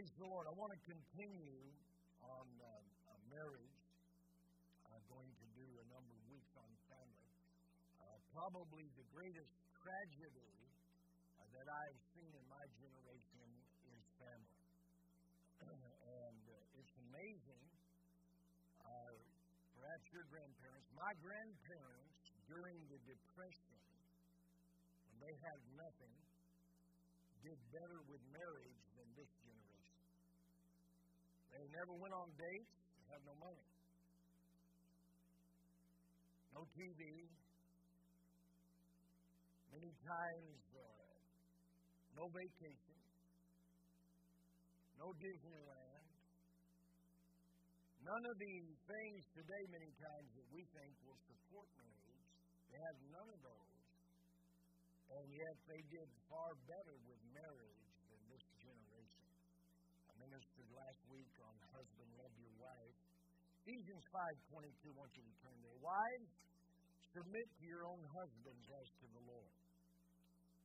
Praise the Lord. I want to continue on uh, marriage. I'm going to do a number of weeks on family. Uh, probably the greatest tragedy uh, that I've seen in my generation is family. and uh, it's amazing. Uh, perhaps your grandparents, my grandparents during the Depression, when they had nothing, did better with marriage than this generation. They never went on dates, they had no money, no TV. Many times, uh, no vacation, no Disneyland. None of the things today, many times, that we think will support marriage, they had none of those. And yet they did far better with marriage than this generation. I ministered last week Ephesians 5.22 wants you to turn there. Wives, submit to your own husbands as to the Lord.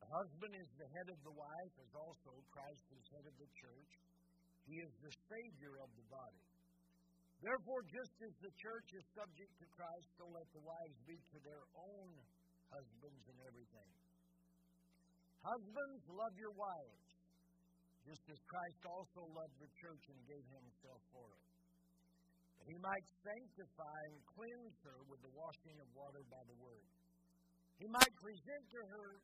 The husband is the head of the wife, as also Christ is head of the church. He is the Savior of the body. Therefore, just as the church is subject to Christ, so let the wives be to their own husbands in everything. Husbands, love your wives, just as Christ also loved the church and gave himself for it. He might sanctify and cleanse her with the washing of water by the word. He might present to her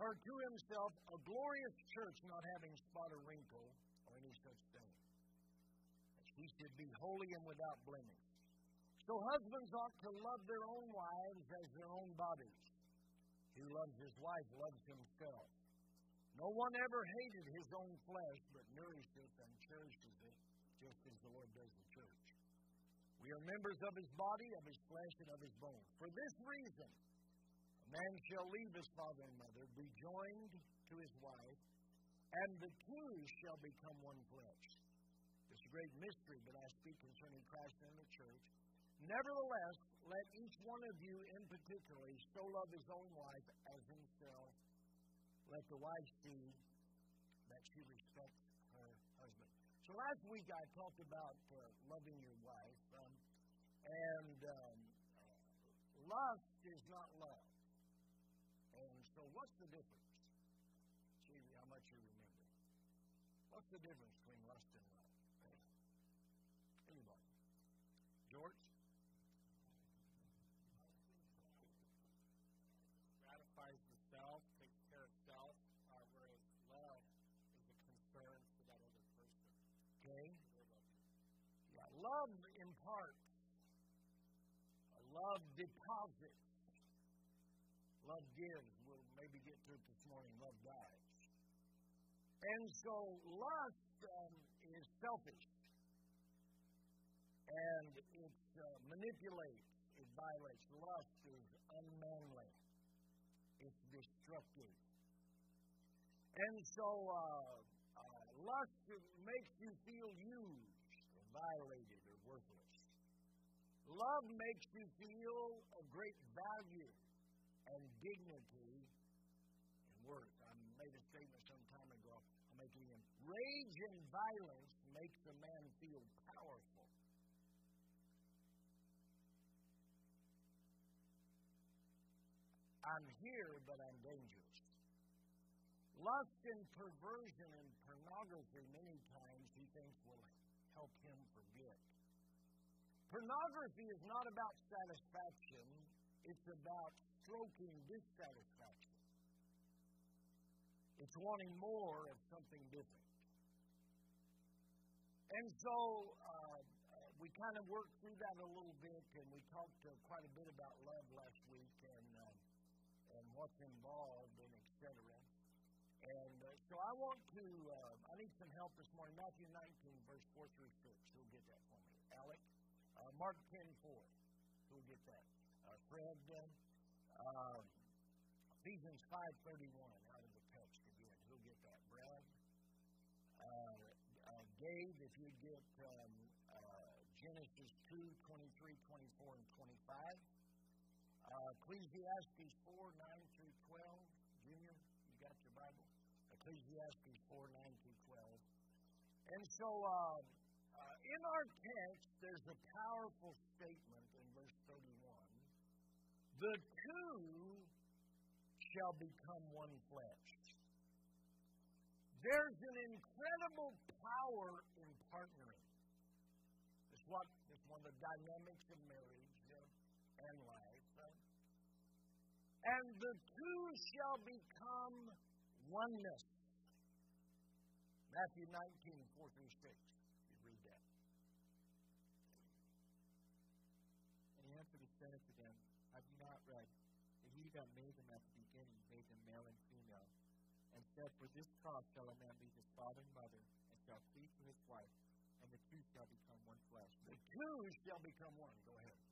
her to himself a glorious church not having spot or wrinkle or any such thing. That she should be holy and without blemish. So husbands ought to love their own wives as their own bodies. He loves his wife, loves himself. No one ever hated his own flesh, but nourishes it and cherishes it, just as the Lord does the church. We are members of his body, of his flesh, and of his bones. For this reason, a man shall leave his father and mother, be joined to his wife, and the two shall become one flesh. Is a great mystery, but I speak concerning Christ and the church. Nevertheless, let each one of you in particular so love his own wife as himself. Let the wife see that she respects her husband. So last week I talked about uh, loving your wife, and um, lust is not love. And so, what's the difference? See how much you remember. What's the difference between lust and love? Anybody? George? Gratifies the self, takes care of self, uh, whereas love is a concern for that other person. Okay? Yeah, love imparts. Love deposits. Love gives. We'll maybe get to it this morning. Love dies. And so lust um, is selfish. And it uh, manipulates. It violates. Lust is unmanly. It's destructive. And so uh, uh, lust makes you feel used or violated or worthless. Love makes you feel a great value and dignity and worth. I made a statement some time ago. I'm making it. Rage and violence makes a man feel powerful. I'm here, but I'm dangerous. Lust and perversion and pornography, many times, he thinks will help him. Pornography is not about satisfaction, it's about stroking dissatisfaction. It's wanting more of something different. And so uh, we kind of worked through that a little bit, and we talked uh, quite a bit about love last week and, uh, and what's involved and et cetera. And uh, so I want to, uh, I need some help this morning. Matthew 19, verse 4 through 6. Who'll get that for me? Alec? Uh, Mark 10, 4. Who'll get that? Uh, Fred? Uh, Ephesians 5, 31 out of the text again. Who'll get that? Brad? Uh, uh, Dave, if you'd get um, uh, Genesis 2, 23, 24, and 25. Uh, Ecclesiastes 4, 9 through 12. Junior? You got your Bible? Ecclesiastes 4 9 through 12. And so, uh, in our text, there's a powerful statement in verse 31 The two shall become one flesh. There's an incredible power in partnering. It's what it's one of the dynamics of marriage and life. And the two shall become oneness. Matthew 19, 4 through 6. You read that. And he answered and said Have you not read that he that made them at the beginning made them male and female? And said, For this cause shall a man leave his father and mother, and shall cleave to his wife, and the two shall become one flesh. The two shall become one. Go ahead.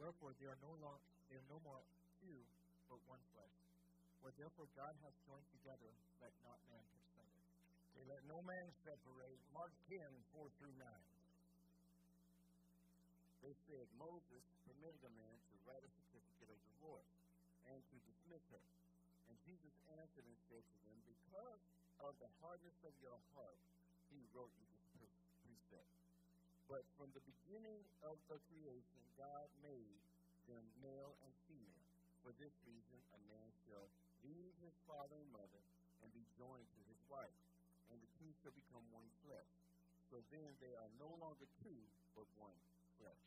Wherefore they are no long, they are no more two, but one flesh. What therefore God has joined together, let not man put asunder. Okay, let no man separate. Mark 10, 4 through 9. They said, Moses permitted a man to write a certificate of divorce and to dismiss her. And Jesus answered and said to them, Because of the hardness of your heart, he wrote you this precept. But from the beginning of the creation, God made them male and female. For this reason, a man shall leave his father and mother and be joined to his wife, and the two shall become one flesh. So then they are no longer two, but one flesh.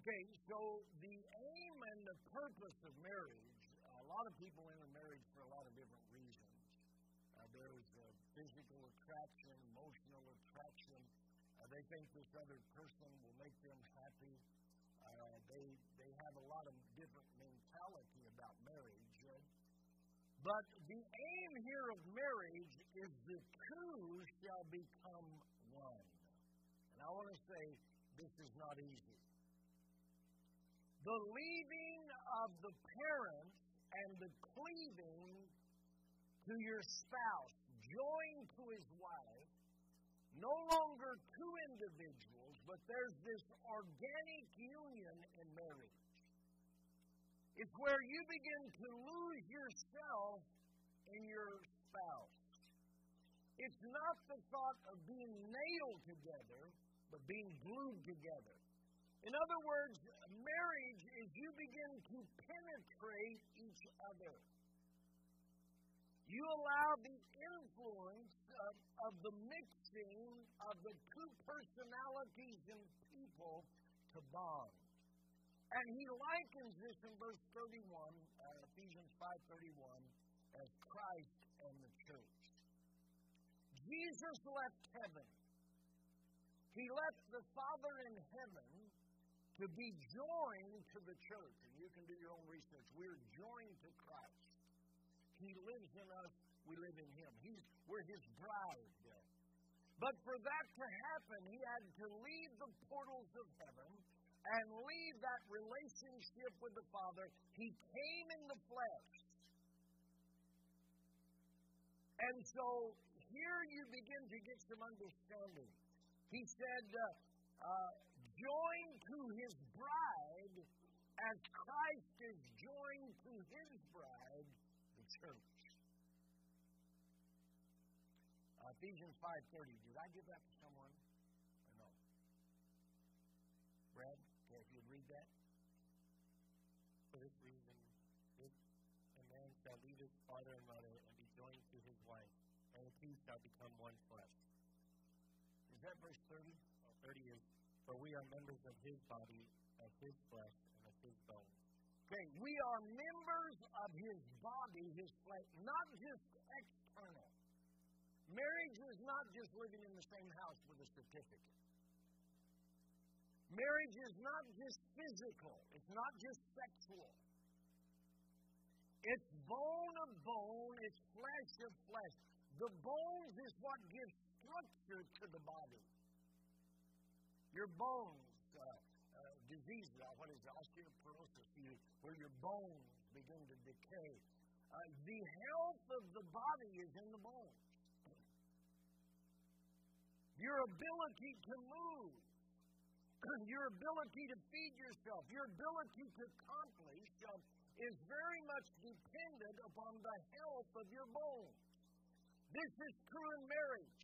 Okay, so the aim and the purpose of marriage a lot of people enter marriage for a lot of different reasons. Uh, there's uh, physical attraction, emotional attraction. Uh, they think this other person will make them happy. Uh, they they have a lot of different mentality about marriage. Uh, but the aim here of marriage is the two shall become one. And I want to say this is not easy. The leaving of the parents and the cleaving to your spouse, joined to his wife, no longer two individuals, but there's this organic union in marriage. It's where you begin to lose yourself in your spouse. It's not the thought of being nailed together, but being glued together. In other words, marriage is you begin to penetrate each other. You allow the influence of, of the mixing of the two personalities in people to bond. And he likens this in verse 31, uh, Ephesians 5.31, as Christ and the church. Jesus left heaven. He left the Father in heaven to be joined to the church. And you can do your own research. We're joined to Christ. He lives in us, we live in Him. He's, we're His bride. But for that to happen, He had to leave the portals of heaven and leave that relationship with the Father. He came in the flesh. And so here you begin to get some understanding. He said, uh, uh, joined to his bride as Christ is joined to his bride, the church. Uh, Ephesians 5.30. Did I give that to someone? Or no? Brad, okay, if you'd read that. For this reason, this, a man shall leave his father and mother and be joined to his wife, and the two shall become one flesh. Is that verse 30? Oh, 30 is for we are members of his body, of his flesh, and of his bones. Okay, we are members of his body, his flesh, not just external. Marriage is not just living in the same house with a certificate. Marriage is not just physical, it's not just sexual. It's bone of bone, it's flesh of flesh. The bones is what gives structure to the body. Your bones, uh, uh, diseases, uh, what is it, osteoporosis, you, where your bones begin to decay. Uh, the health of the body is in the bones. Your ability to move, your ability to feed yourself, your ability to accomplish uh, is very much dependent upon the health of your bones. This is true in marriage.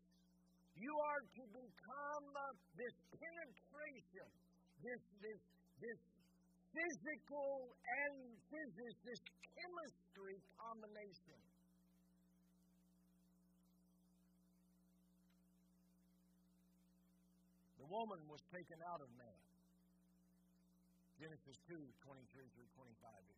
You are to become this penetration, this, this, this physical and physics, this chemistry combination. The woman was taken out of man. Genesis 2, 23 through 25,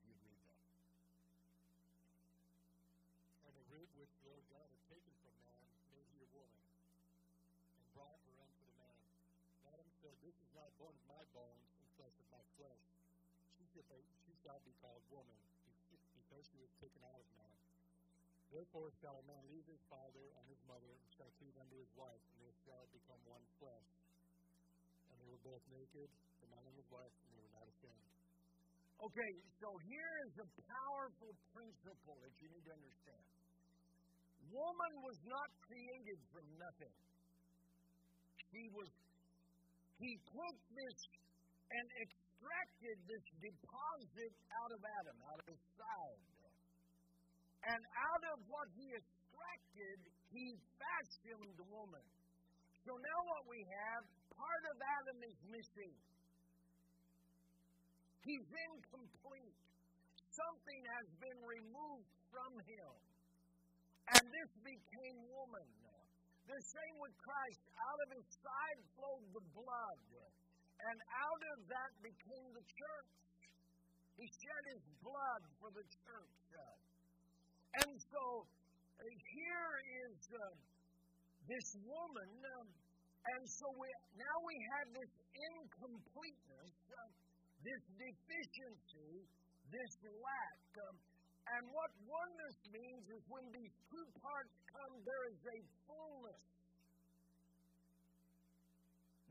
shall be called woman, because she was taken out of man. Therefore shall a man leave his father and his mother, and shall cleave unto his wife, and they shall become one flesh. And they were both naked, the man and his wife, and they were not ashamed. Okay, so here is a powerful principle that you need to understand. Woman was not created from nothing. She was, he took this and extracted this deposit out of Adam, out of his side. And out of what he extracted, he fashioned the woman. So now what we have, part of Adam is missing. He's incomplete. Something has been removed from him. And this became woman. The same with Christ. Out of his side flowed the blood. And out of that became the church. He shed his blood for the church. And so uh, here is uh, this woman. Um, and so we, now we have this incompleteness. Uh, this deficiency, this lack. Um, and what oneness means is when these two parts come, there is a fullness.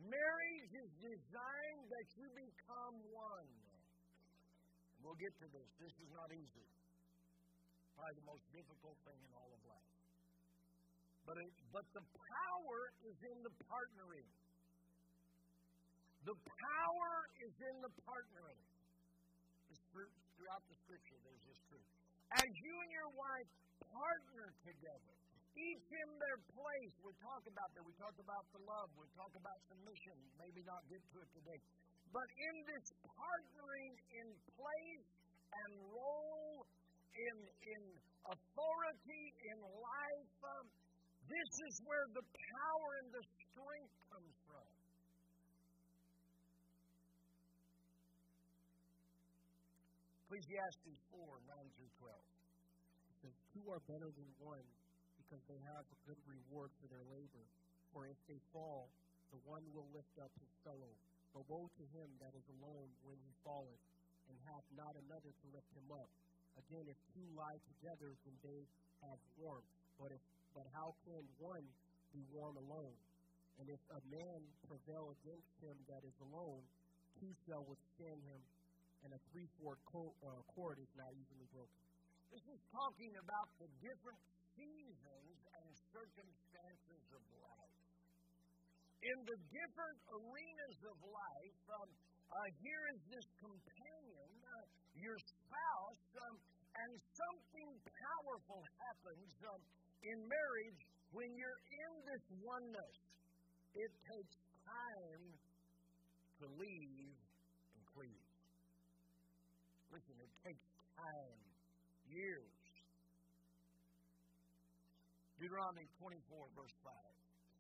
Marriage is designed that you become one. We'll get to this. This is not easy. Probably the most difficult thing in all of life. But, it, but the power is in the partnering. The power is in the partnering. Throughout the scripture, there's this truth. As you and your wife partner together, each in their place, we talk about that. We talk about the love. We talk about submission. Maybe not get to it today. But in this partnering in place and role, in, in authority, in life, um, this is where the power and the strength comes from. Ecclesiastes 4 9 through 12. It says, Two are better than one because they have a good reward for their labor. For if they fall, the one will lift up his fellow. But woe to him that is alone when he falleth, and hath not another to lift him up. Again, if two lie together, then they have warmth. But if but how can one be warm alone? And if a man prevail against him that is alone, two shall withstand him, and a three-fold co- uh, cord is not easily broken. This is talking about the different seasons and circumstances of life. In the different arenas of life, um, uh, here is this companion, uh, your spouse, um, and something powerful happens um, in marriage when you're in this oneness. It takes time to leave and cleave. Listen, it takes time, years. Deuteronomy 24, verse 5.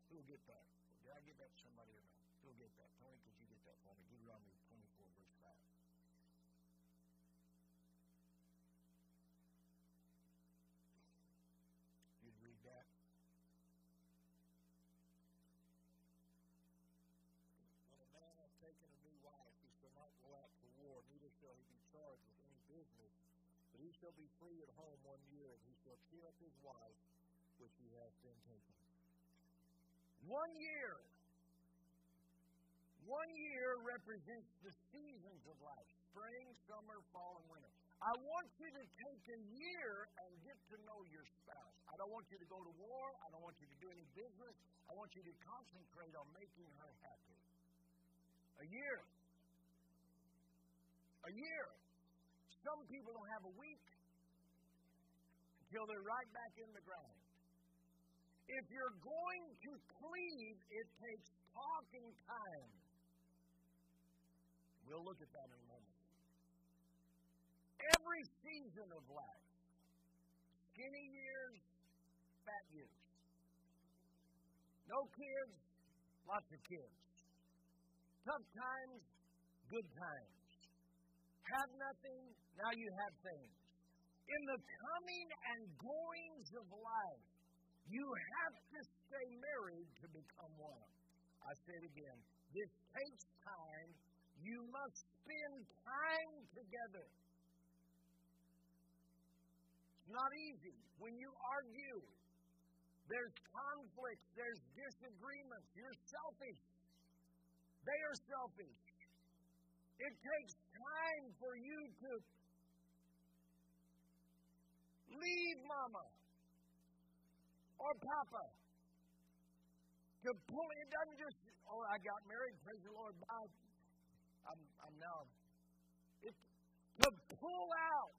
Who'll get that? Did I get that to somebody or no? Who'll get that? Tony, could you get that for me? Deuteronomy 24, verse 5. You'd read that? When a man hath taken a new wife, he shall not go out to war, neither shall he be charged with any business. But he shall be free at home one year, and he shall cheer up his wife, which been taken. One year. One year represents the seasons of life spring, summer, fall, and winter. I want you to take a year and get to know your spouse. I don't want you to go to war. I don't want you to do any business. I want you to concentrate on making her happy. A year. A year. Some people don't have a week until they're right back in the ground. If you're going to cleave, it takes talking time. We'll look at that in a moment. Every season of life skinny years, fat years. No kids, lots of kids. Tough times, good times. Have nothing, now you have things. In the coming and goings of life, you have to stay married to become one. I say it again. This takes time. You must spend time together. It's not easy. When you argue, there's conflict, there's disagreements. You're selfish. They are selfish. It takes time for you to leave mama or papa. Pull it doesn't just oh I got married, praise the Lord, bye. I'm I'm now it's to pull out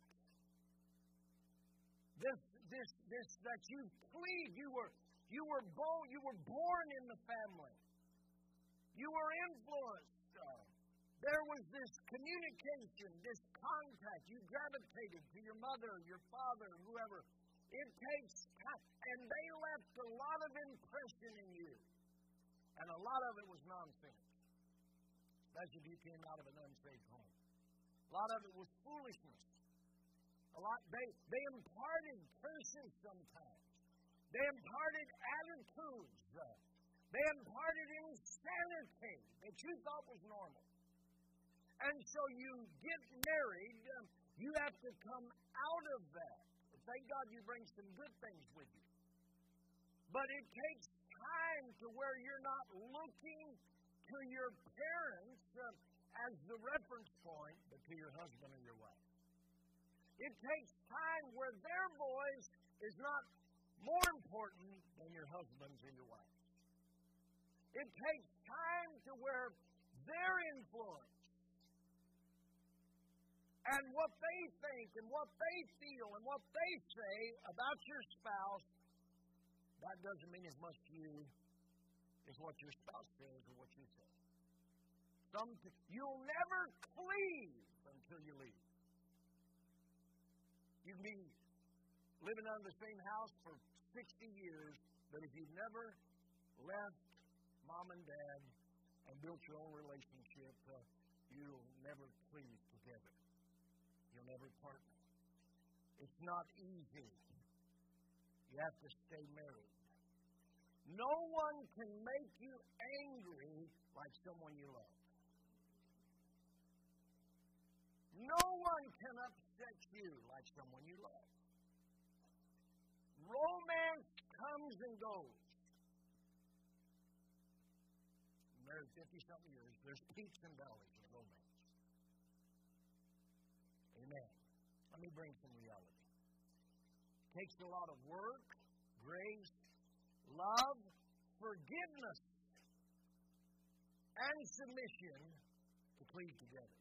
this this this that you cleave, you were you were born you were born in the family. You were influenced. Uh, there was this communication, this contact. You gravitated to your mother, your father, whoever. It takes time. And they left a lot of impression in you. And a lot of it was nonsense. Especially if you came out of an unsaved home. A lot of it was foolishness. A lot they they imparted curses sometimes. They imparted attitudes. They imparted insanity that you thought was normal. And so you get married, um, you have to come out of that. Thank God you bring some good things with you. But it takes time to where you're not looking to your parents um, as the reference point, but to your husband or your wife. It takes time where their voice is not more important than your husband's or your wife's. It takes time to where their influence and what they think and what they feel and what they say about your spouse, that doesn't mean as much to you as what your spouse says or what you say. Some, you'll never cleave until you leave. You can be living under the same house for 60 years, but if you've never left mom and dad and built your own relationship, uh, you'll never cleave together. You'll never partner. It's not easy. You have to stay married. No one can make you angry like someone you love. No one can upset you like someone you love. Romance comes and goes. Married 50 something years, there's peaks and valleys in romance. Amen. Let me bring some reality. It takes a lot of work, grace, love, forgiveness, and submission to cleave together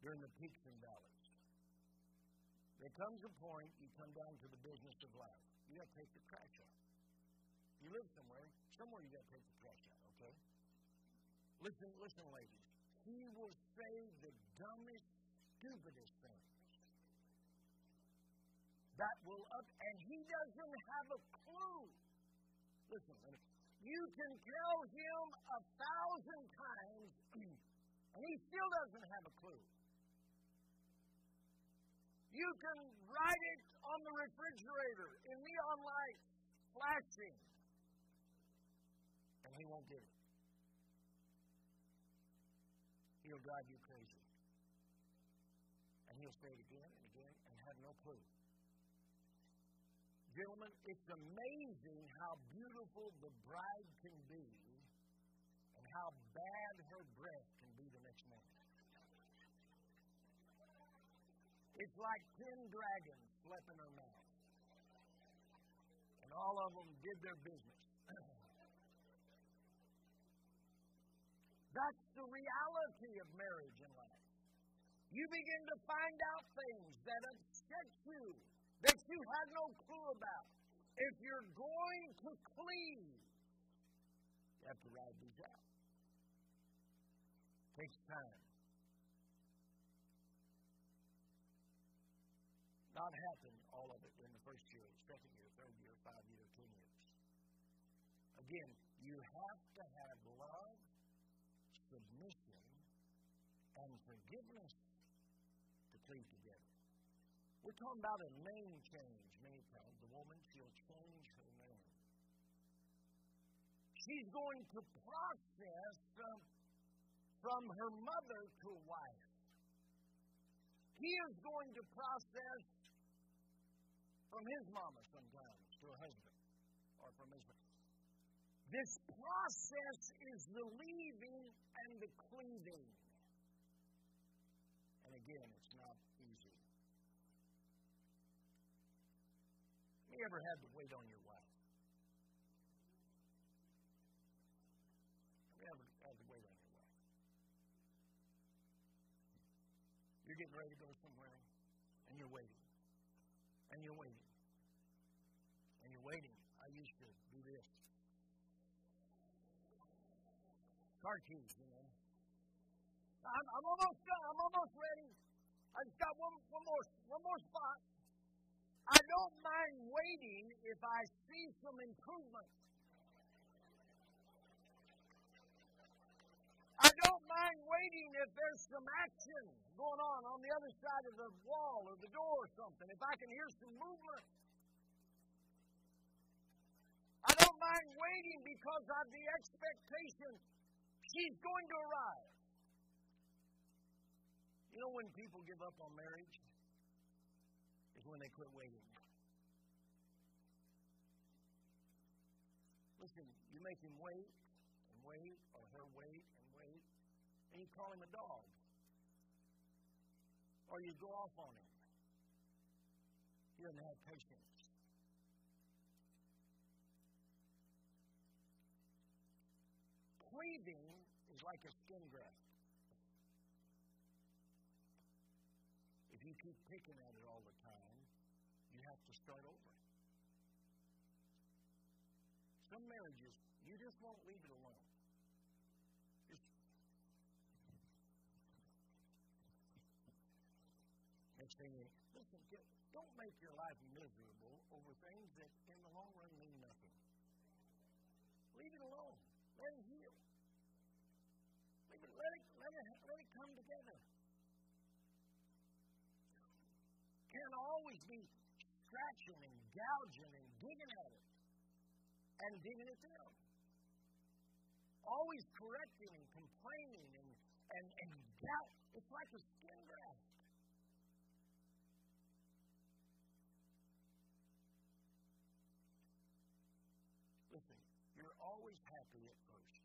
during the peaks and valleys. There comes a point you come down to the business of life. You got to take the trash out. You live somewhere, somewhere you got to take the trash out, okay? Listen, listen, ladies. He will say the dumbest, stupidest things. That will up, and he doesn't have a clue. Listen, you can tell him a thousand times, and he still doesn't have a clue. You can write it on the refrigerator in neon lights flashing, and he won't get it. He'll drive you crazy. He'll say it again and again and have no clue. Gentlemen, it's amazing how beautiful the bride can be and how bad her breath can be the next morning. It's like ten dragons slept in her mouth. And all of them did their business. That's the reality of marriage and life. You begin to find out things that upset you, that you had no clue about. If you're going to cleave, you have to ride these out. Takes time. Not happen all of it in the first year, second year, third year, five year, ten years. Again, you have to have love, submission, and forgiveness. We're talking about a name change many times. The woman, she'll change her name. She's going to process um, from her mother to wife. He is going to process from his mama sometimes to a husband or from his mother. this process is the leaving and the cleaving. And again, it's not easy. Have you ever had to wait on your wife? Have you ever had to wait on your wife? You're getting ready to go somewhere, and you're waiting. And you're waiting. And you're waiting. I used to do this car keys, you know. I'm, I'm almost done. I'm almost ready. I just got one, one more, one more spot. I don't mind waiting if I see some improvement. I don't mind waiting if there's some action going on on the other side of the wall or the door or something. If I can hear some movement. I don't mind waiting because of the expectation She's going to arrive. You know when people give up on marriage? When they quit waiting. Listen, you make him wait and wait, or her wait and wait, and you call him a dog. Or you go off on him. He doesn't have patience. Cleaving is like a skin graft. If you keep picking at it all the time, have to start over. Some marriages, you just won't leave it alone. Just next thing listen, don't make your life miserable over things that in the long run mean nothing. Leave it alone. Let it heal. Let it, let it, let it come together. Can't always be scratching and gouging and digging at it and digging it down. Always correcting and complaining and, and, and doubt. It's like a skin graft. Listen, you're always happy at first.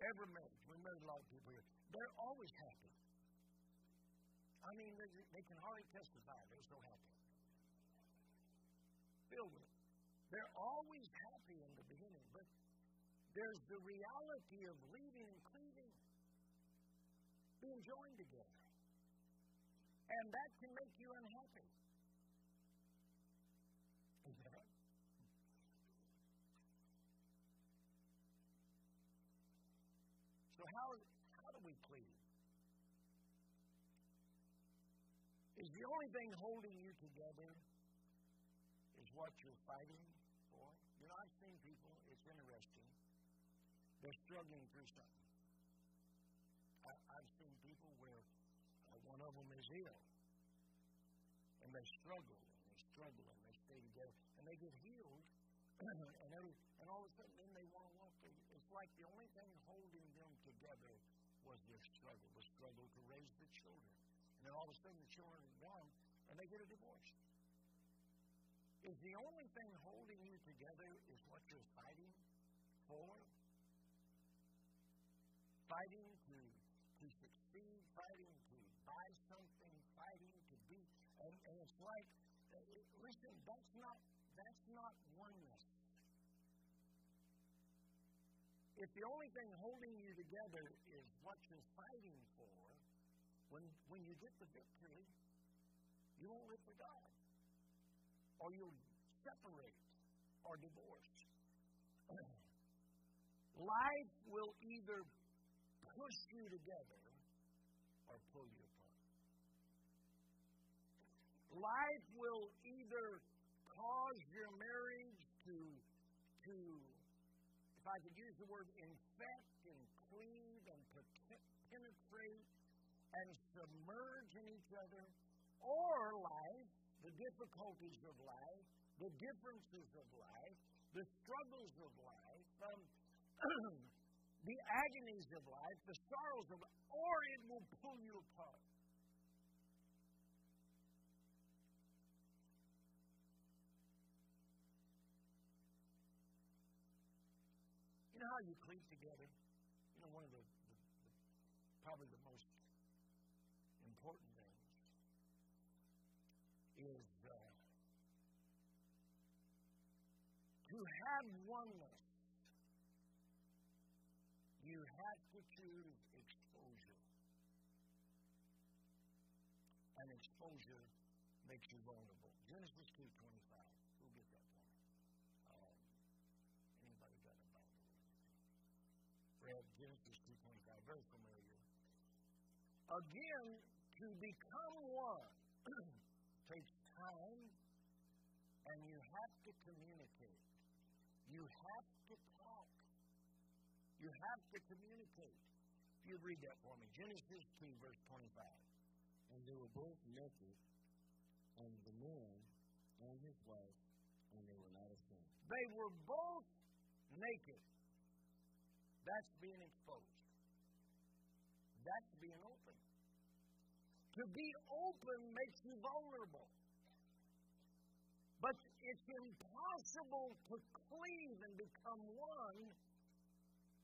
Every marriage, we married a lot of people here, they're always happy. I mean, they, they can hardly testify. They're so happy. Filled with. They're always happy in the beginning, but there's the reality of leaving and cleaving, being joined together. And that can make you unhappy. So how, how do we cleave? Is the only thing holding you together is what you're fighting for? You know, I've seen people, it's interesting, they're struggling through something. I, I've seen people where uh, one of them is ill, and they struggle, and they struggle, and they stay together, and they get healed, and, every, and all of a sudden then they want to walk. It's like the only thing holding them together was their struggle, the struggle to raise the children. And then all of a sudden the children are gone and they get a divorce. Is the only thing holding you together is what you're fighting for? Fighting to, to succeed, fighting to buy something, fighting to be. And, and it's like, uh, listen, that's not that's not oneness. If the only thing holding you together is what you're fighting for, when, when you get the victory, you won't live for God. Or you'll separate or divorce. Life will either push you together or pull you apart. Life will either cause your marriage to, to if I could use the word infect and cleave and penetrate and submerge in each other, or life, the difficulties of life, the differences of life, the struggles of life, um, the agonies of life, the sorrows of life, or it will pull you apart. You know how you cleave together? You know, one of the, the, the probably the most important things is uh, to have oneness you have to choose exposure. And exposure makes you vulnerable. Genesis 2.25. Who'll get that for? Um, anybody got a Bible? Read Genesis 2.25. Very familiar. Again, to become one takes time and you have to communicate. You have to talk. You have to communicate. If you read that for me, Genesis 2, verse 25. And they were both naked, and the man and his wife, and they were not ashamed. They were both naked. That's being exposed. That's being open. To be open makes you vulnerable. But it's impossible to cleave and become one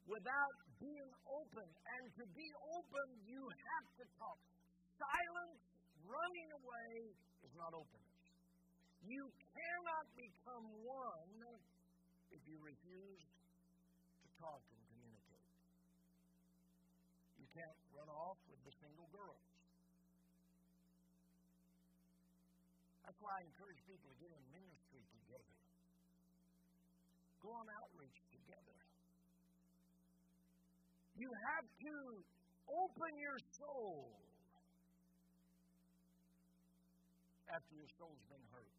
without being open. And to be open, you have to talk. Silence, running away, is not openness. You cannot become one if you refuse to talk and communicate. You can't run off with the single girls. That's why I encourage people to get in ministry together. Go on outreach together. You have to open your soul after your soul's been hurt.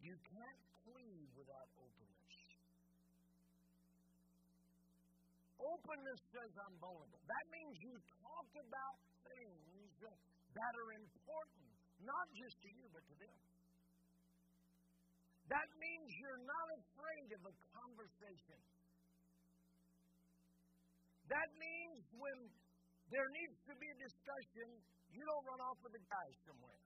You can't cleave without openness. Openness says I'm vulnerable. That means you talk about things that are important, not just to you, but to them. That means you're not afraid of a conversation that means when there needs to be a discussion, you don't run off with a guy somewhere.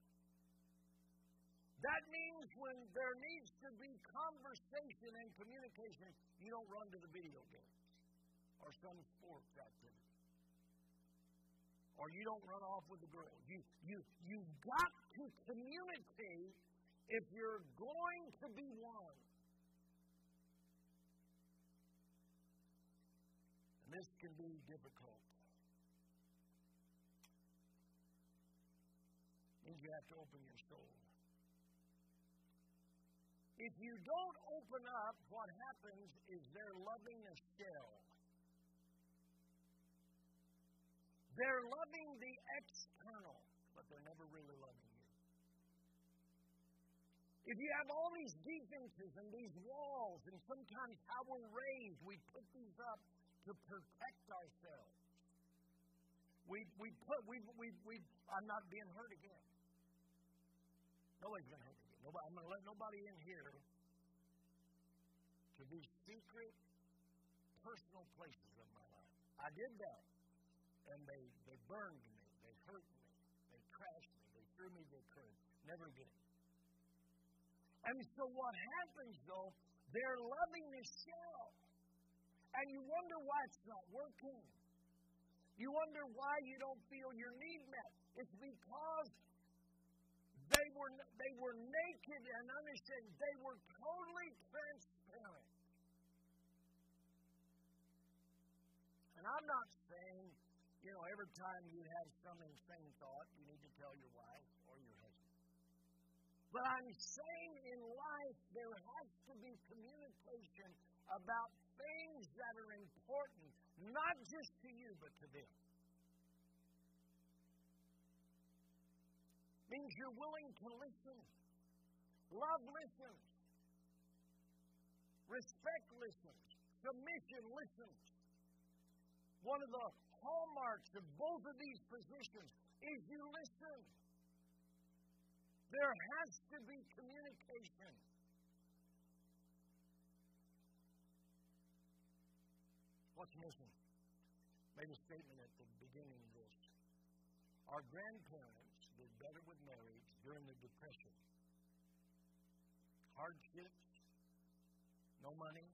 That means when there needs to be conversation and communication, you don't run to the video games or some sports activity. Or you don't run off with the girl. You you you've got to communicate if you're going to be one. And this can be difficult. Means you have to open your soul. If you don't open up, what happens is they're loving a shell. They're loving the external, but they're never really loving you. If you have all these defenses and these walls, and sometimes how we're raised, we put these up to protect ourselves. We, we put, we, we, we, I'm not being hurt again. Nobody's been hurt again. Nobody, I'm going to let nobody in here to these secret, personal places of my life. I did that. And they, they burned me. They hurt me. They crashed me. They threw me the curb. Never again. And so what happens, though, they're loving the shell. And you wonder why it's not working. You wonder why you don't feel your need met. It's because they were, they were naked and unashamed. They were totally transparent. And I'm not saying, you know, every time you have some insane thought, you need to tell your wife or your husband. But I'm saying in life there has to be communication about things that are important, not just to you, but to them. Means you're willing to listen. Love listens. Respect listens. Submission listens. One of the hallmarks of both of these positions is you listen. There has to be communication. What's missing? Made a statement at the beginning of this. Our grandparents did better with marriage during the Depression. Hardships, no money,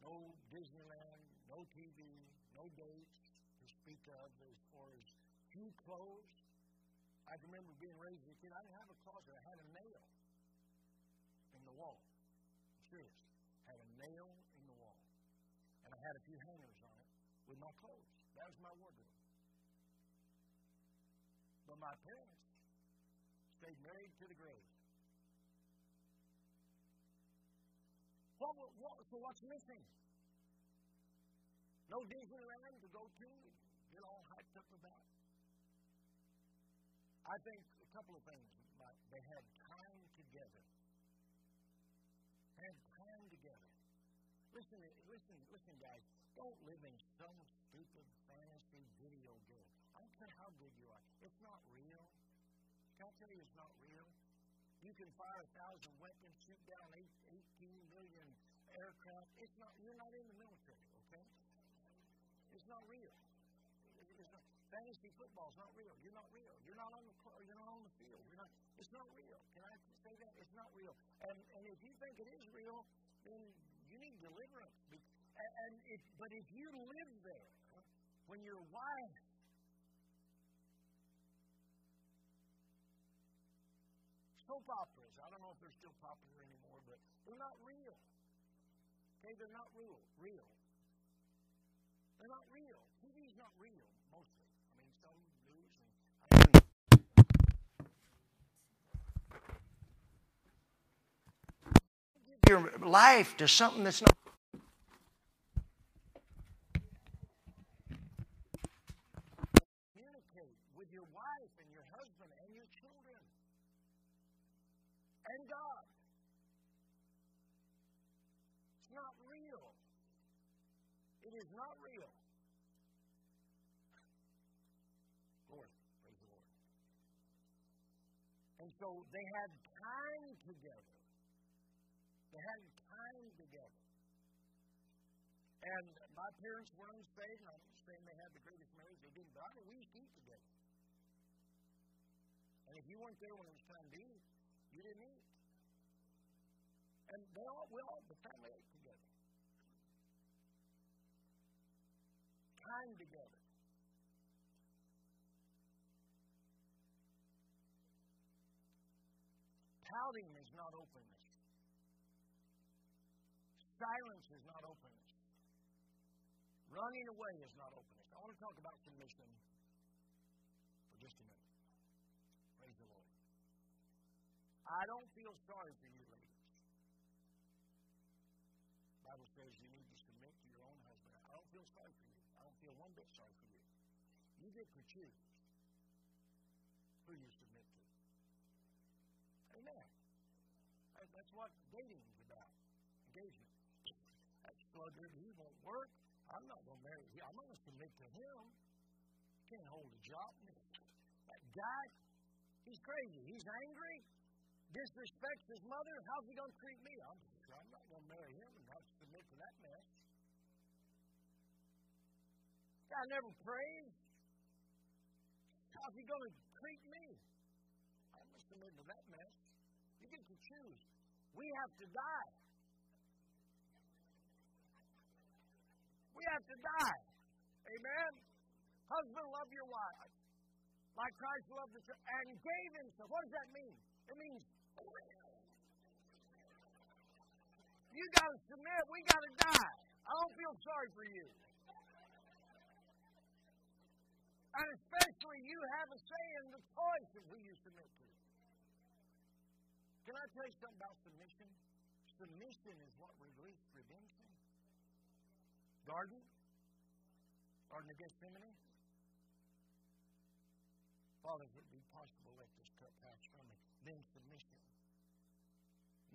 no Disneyland, no dates to speak of as far as few clothes. I remember being raised as a kid. I didn't have a closet. I had a nail in the wall. I'm serious. I had a nail in the wall. And I had a few hangers on it with my clothes. That was my wardrobe. But my parents stayed married to the grave. What, what, so what's missing? No Disneyland to go to, get all hyped up about. I think a couple of things. They had time together. Had time together. Listen, listen, listen, guys. Don't live in some stupid fantasy video game. I don't care how good you are. It's not real. Can I tell you it's not real? You can fire a thousand weapons, shoot down eight, 18 million aircraft. It's not. You're not in the military? It's not real. Fantasy football is not real. You're not real. You're not on the you're not on the field. You're not. It's not real. Can I say that? It's not real. And and if you think it is real, then you need deliverance. And, and if but if you live there, when your wife soap operas. I don't know if they're still popular anymore, but they're not real. Okay, they're not real. Real. They're not real. TV's not real, mostly. I mean, some news and. Give your life to something that's not. Communicate with your wife and your husband and your children and God. It's not real. Is not real. Lord, praise the Lord. And so they had time together. They had time together. And my parents were unsaved, and I'm not saying they had the greatest marriage. They didn't, but I mean, we eat together. And if you weren't there when it was time to eat, you didn't eat. And they all, we all, the family Time together. Pouting is not openness. Silence is not openness. Running away is not openness. I want to talk about submission for just a minute. Praise the Lord. I don't feel sorry for you, ladies. The Bible says you need to submit to your own husband. I don't feel sorry for you. I don't feel one bit sorry for you. You get to choose who you submit to. Amen. That's what dating is about. Engagement. That's sluggard. He won't work. I'm not going to marry him. I'm going to submit to him. Can't hold a job. That guy, he's crazy. He's angry disrespects his mother, how's he going to treat me? I'm, I'm not going to marry him and to submit to that mess. Guy never prays. How's he going to treat me? Going to submit to that mess. You get to choose. We have to die. We have to die. Amen. Husband, love your wife. Like Christ loved the church and gave himself. What does that mean? It means you got to submit. We got to die. I don't feel sorry for you. And especially you have a say in the choice of who you submit to. Can I tell you something about submission? Submission is what released redemption. Garden? Garden of Gethsemane? Father, if it be possible, let this cup pass from me. Then submission.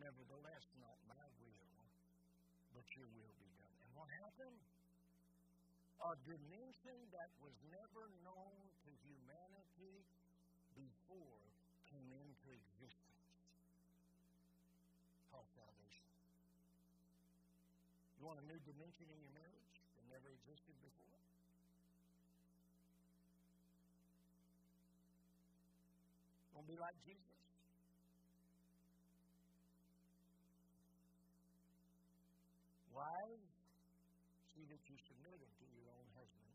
Nevertheless, not my will, but your will be done. And what happened? A dimension that was never known to humanity before came into existence. Called salvation. You want a new dimension in your marriage that never existed before? Want to be like Jesus? Wives, see that you submit unto your own husband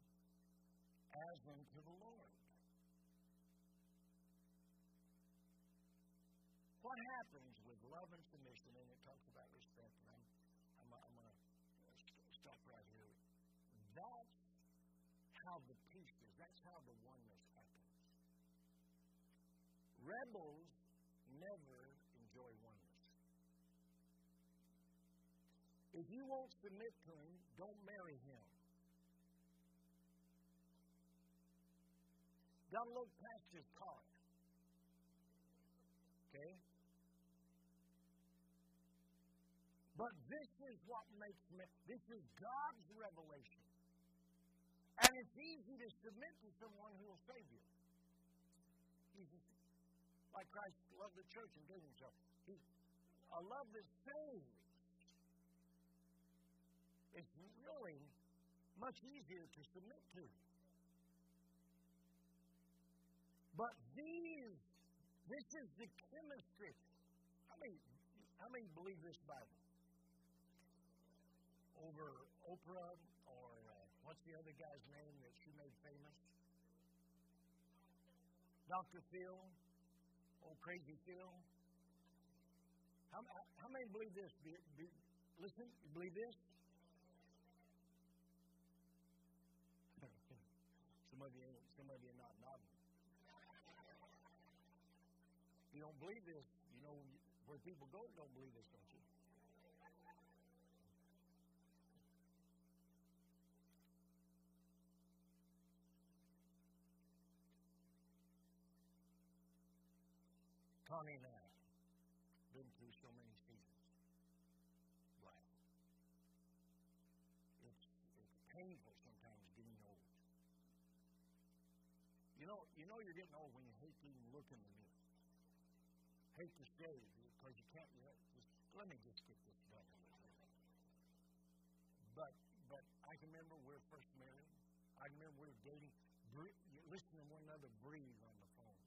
as unto the Lord. What happens with love and submission, and it talks about respect, and I'm, I'm, I'm going to stop right here. That's how the peace is. That's how the oneness happens. Rebels never enjoy oneness. If you won't submit to him, don't marry him. Gotta look. Okay? But this is what makes me, this is God's revelation. And it's easy to submit to someone who will save you. Easy. Like Christ loved the church and gave himself. He, a love that saves. It's really much easier to submit to. But these, this is the chemistry. How many, how many believe this Bible? Over Oprah or uh, what's the other guy's name that she made famous? Dr. Phil, old crazy Phil. How, how many believe this? Be, be, listen, you believe this? some of you, some of you not You don't believe this. You know where people go don't believe this, don't you? Connie and I been through so many seasons. Wow. It's it's painful sometimes getting old. You know, you know you're getting old when you hate even look in the mirror. Hate to shave because you can't. Know, just, let me just get this done. But but I can remember we were first married. I remember we were dating. Listening to one another breathe on the phone.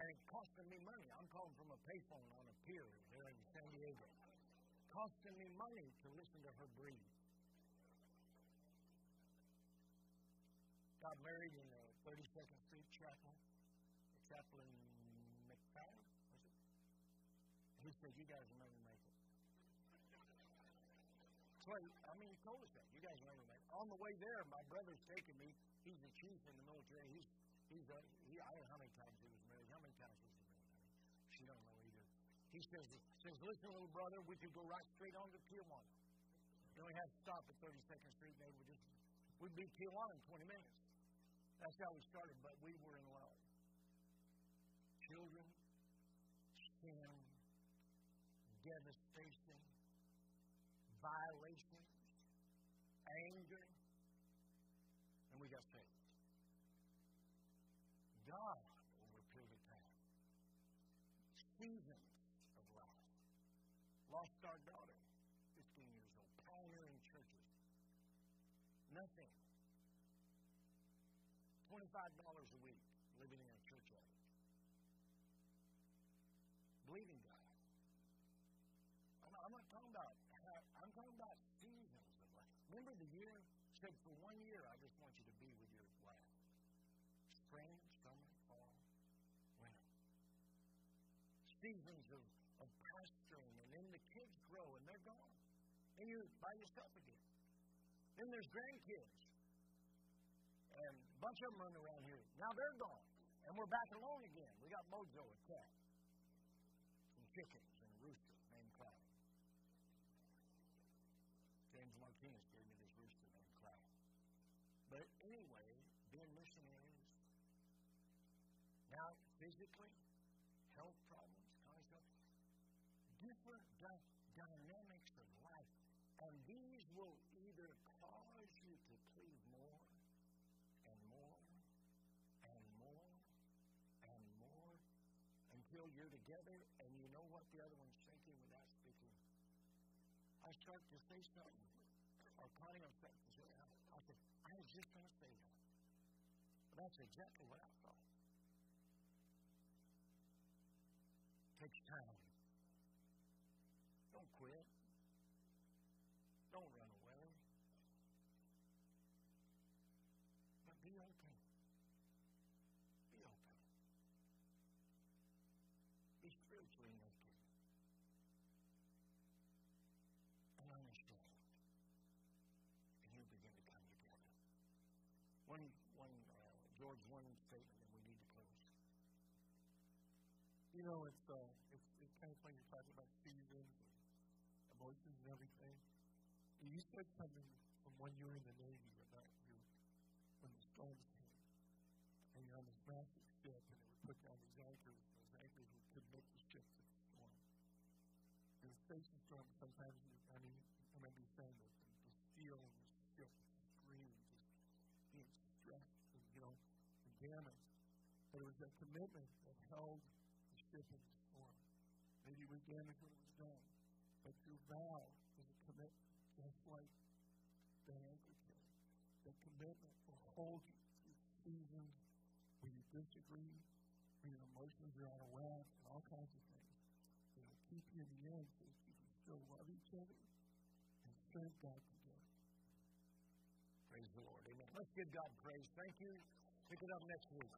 And it costing me money. I'm calling from a payphone on a pier here in San Diego. Costing me money to listen to her breathe. Got married in the 32nd Street Chapel, the chapel in McFadden, was it? He said, You guys will never make it. So, I mean, he told us that. You guys will never make it. On the way there, my brother's taking me. He's a chief in the military. He's, he's a, he, I don't know how many times he was married. How many times was he married? She don't know either. He says, says, Listen, little brother, we could go right straight on to Tijuana. You only have to stop at 32nd Street, maybe we just, we'd be Tijuana in 20 minutes. That's how we started, but we were in love. Children, sin, devastation, violations, anger, and we got saved. God, over a period of time, seasons of life, lost our daughter, 15 years old, pioneering churches. Nothing $25 a week living in a church attic. Believing God. I'm not, I'm not talking about, I'm talking about seasons of life. Remember the year? Said for one year, I just want you to be with your wife. Spring, summer, fall, winter. Seasons of, of pastoring, and then the kids grow and they're gone. And you're by yourself again. Then there's grandkids. And a bunch of them running around here. Now they're gone. And we're back alone again. We got Mojo, a cat, chickens, and a rooster named Cloud. James Martinez gave me this rooster named Cloud. But anyway, being missionaries, now physically, you're together and you know what the other one's thinking without speaking. I start to say something, or Connie will start to say, I said, I was just going to say that. But that's exactly what I thought. Takes time. George, one statement, and we need to close. You know, it's uh, it's it's kind of funny you're talking about seasons and emotions and everything. You said something from when you were in the Navy about you when the storms came, and you're on this massive ship, and they would put down these anchors, and those anchors would could make the ship to the storm. You're facing storm. Sometimes I mean, I remember you saying that the, the steel in the ship and damaged. But it was that commitment that held the ship in the storm. Maybe it was damaged when it was done, but your vow was a commitment, just like that anchor carry. That commitment will hold you through seasons where you disagree, where your emotions are out of whack, and all kinds of things. It'll keep you in the end so that you can still love each other and serve God together. Praise the Lord. Amen. Let's give God praise. Thank you. Pick it up next week.